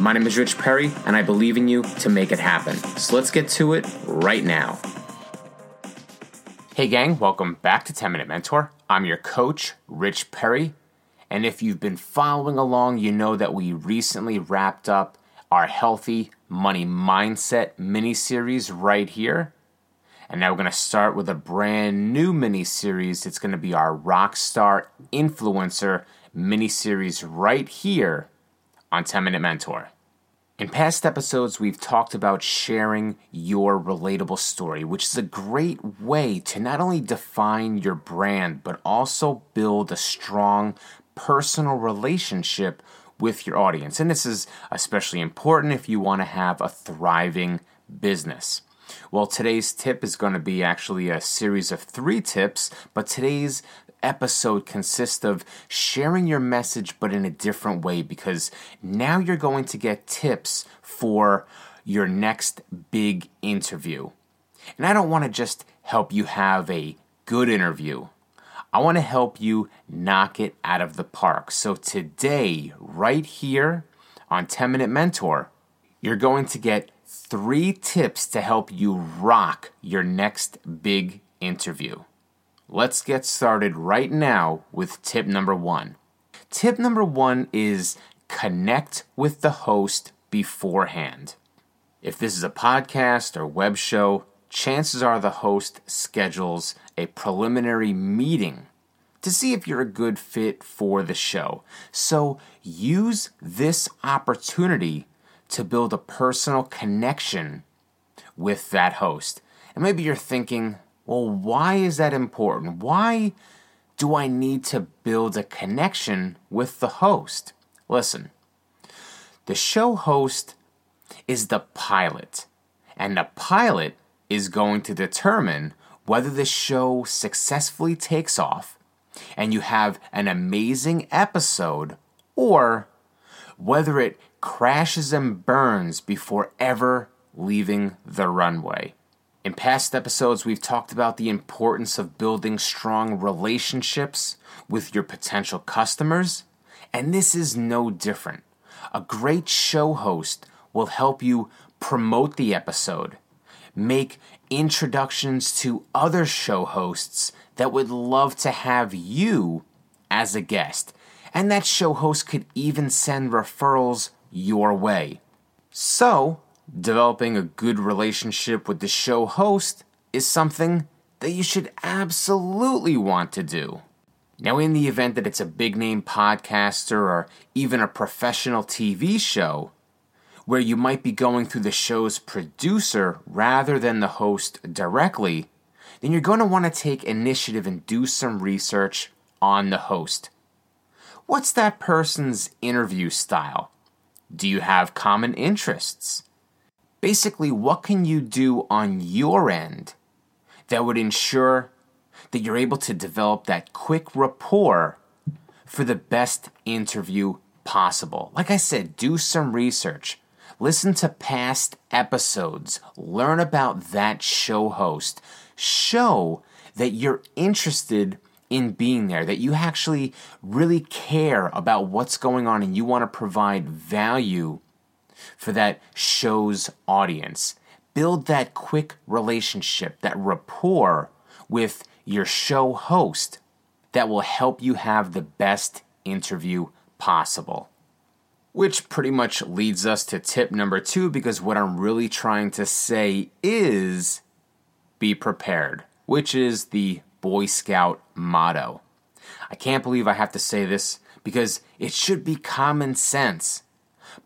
My name is Rich Perry, and I believe in you to make it happen. So let's get to it right now. Hey, gang, welcome back to 10 Minute Mentor. I'm your coach, Rich Perry. And if you've been following along, you know that we recently wrapped up our Healthy Money Mindset mini series right here. And now we're going to start with a brand new mini series. It's going to be our Rockstar Influencer mini series right here on 10 Minute Mentor. In past episodes, we've talked about sharing your relatable story, which is a great way to not only define your brand, but also build a strong personal relationship with your audience. And this is especially important if you want to have a thriving business. Well, today's tip is going to be actually a series of three tips, but today's episode consists of sharing your message but in a different way because now you're going to get tips for your next big interview. And I don't want to just help you have a good interview. I want to help you knock it out of the park. So today, right here on 10 Minute Mentor, you're going to get three tips to help you rock your next big interview. Let's get started right now with tip number one. Tip number one is connect with the host beforehand. If this is a podcast or web show, chances are the host schedules a preliminary meeting to see if you're a good fit for the show. So use this opportunity to build a personal connection with that host. And maybe you're thinking, well, why is that important? Why do I need to build a connection with the host? Listen, the show host is the pilot, and the pilot is going to determine whether the show successfully takes off and you have an amazing episode or whether it crashes and burns before ever leaving the runway. In past episodes, we've talked about the importance of building strong relationships with your potential customers, and this is no different. A great show host will help you promote the episode, make introductions to other show hosts that would love to have you as a guest, and that show host could even send referrals your way. So, developing a good relationship with the show host is something that you should absolutely want to do. Now, in the event that it's a big name podcaster or even a professional TV show, where you might be going through the show's producer rather than the host directly, then you're going to want to take initiative and do some research on the host. What's that person's interview style? Do you have common interests? Basically, what can you do on your end that would ensure that you're able to develop that quick rapport for the best interview possible? Like I said, do some research. Listen to past episodes. Learn about that show host. Show that you're interested in being there, that you actually really care about what's going on and you want to provide value for that show's audience. Build that quick relationship, that rapport with your show host that will help you have the best interview possible. Which pretty much leads us to tip number two because what I'm really trying to say is be prepared, which is the Boy Scout motto. I can't believe I have to say this because it should be common sense.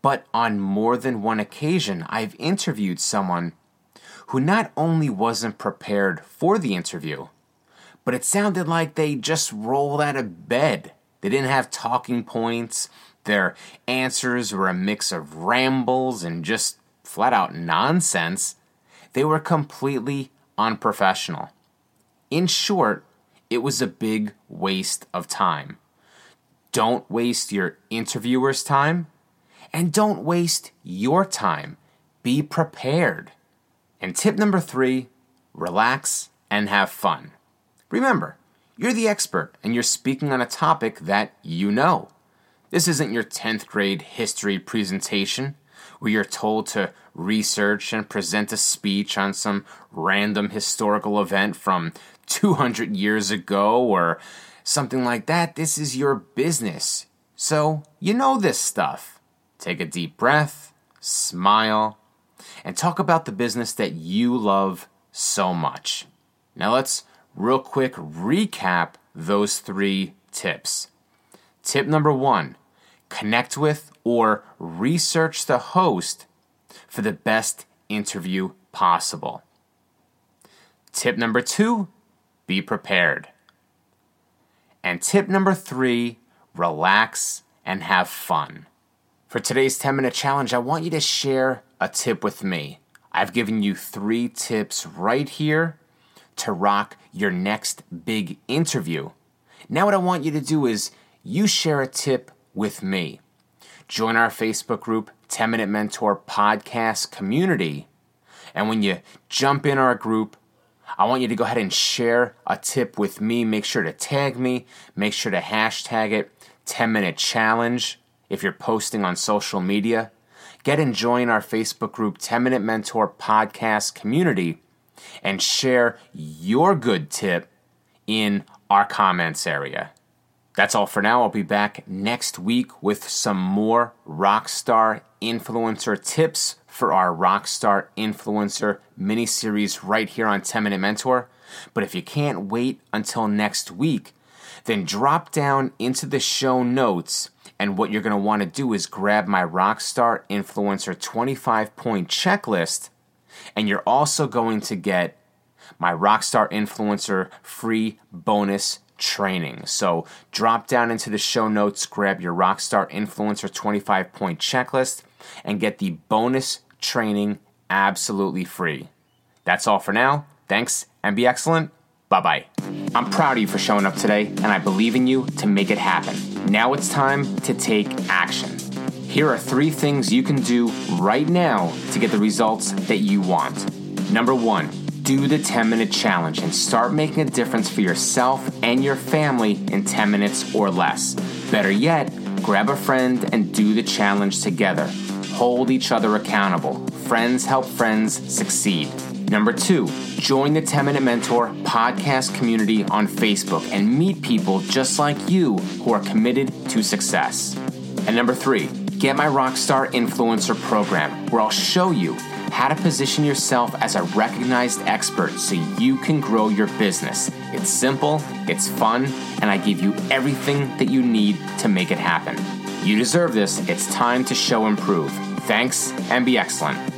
But on more than one occasion, I've interviewed someone who not only wasn't prepared for the interview, but it sounded like they just rolled out of bed. They didn't have talking points. Their answers were a mix of rambles and just flat out nonsense, they were completely unprofessional. In short, it was a big waste of time. Don't waste your interviewer's time and don't waste your time. Be prepared. And tip number three relax and have fun. Remember, you're the expert and you're speaking on a topic that you know. This isn't your 10th grade history presentation where you're told to research and present a speech on some random historical event from 200 years ago or something like that. This is your business. So you know this stuff. Take a deep breath, smile, and talk about the business that you love so much. Now let's real quick recap those three tips. Tip number one connect with or research the host for the best interview possible. Tip number two be prepared. And tip number three relax and have fun. For today's 10 minute challenge, I want you to share a tip with me. I've given you three tips right here to rock your next big interview. Now, what I want you to do is you share a tip with me. Join our Facebook group, 10 Minute Mentor Podcast Community. And when you jump in our group, I want you to go ahead and share a tip with me. Make sure to tag me, make sure to hashtag it 10 minute challenge if you're posting on social media. Get and join our Facebook group, 10 Minute Mentor Podcast Community, and share your good tip in our comments area. That's all for now. I'll be back next week with some more Rockstar Influencer tips for our Rockstar Influencer mini series right here on 10 Minute Mentor. But if you can't wait until next week, then drop down into the show notes. And what you're going to want to do is grab my Rockstar Influencer 25 point checklist. And you're also going to get my Rockstar Influencer free bonus training. So drop down into the show notes, grab your Rockstar Influencer 25 point checklist, and get the bonus training absolutely free. That's all for now. Thanks and be excellent. Bye bye. I'm proud of you for showing up today, and I believe in you to make it happen. Now it's time to take action. Here are three things you can do right now to get the results that you want. Number one, do the 10 minute challenge and start making a difference for yourself and your family in 10 minutes or less. Better yet, grab a friend and do the challenge together hold each other accountable. Friends help friends succeed. Number two, join the 10 Minute Mentor podcast community on Facebook and meet people just like you who are committed to success. And number three, get my Rockstar Influencer program where I'll show you how to position yourself as a recognized expert so you can grow your business. It's simple, it's fun, and I give you everything that you need to make it happen. You deserve this. It's time to show improve. Thanks and be excellent.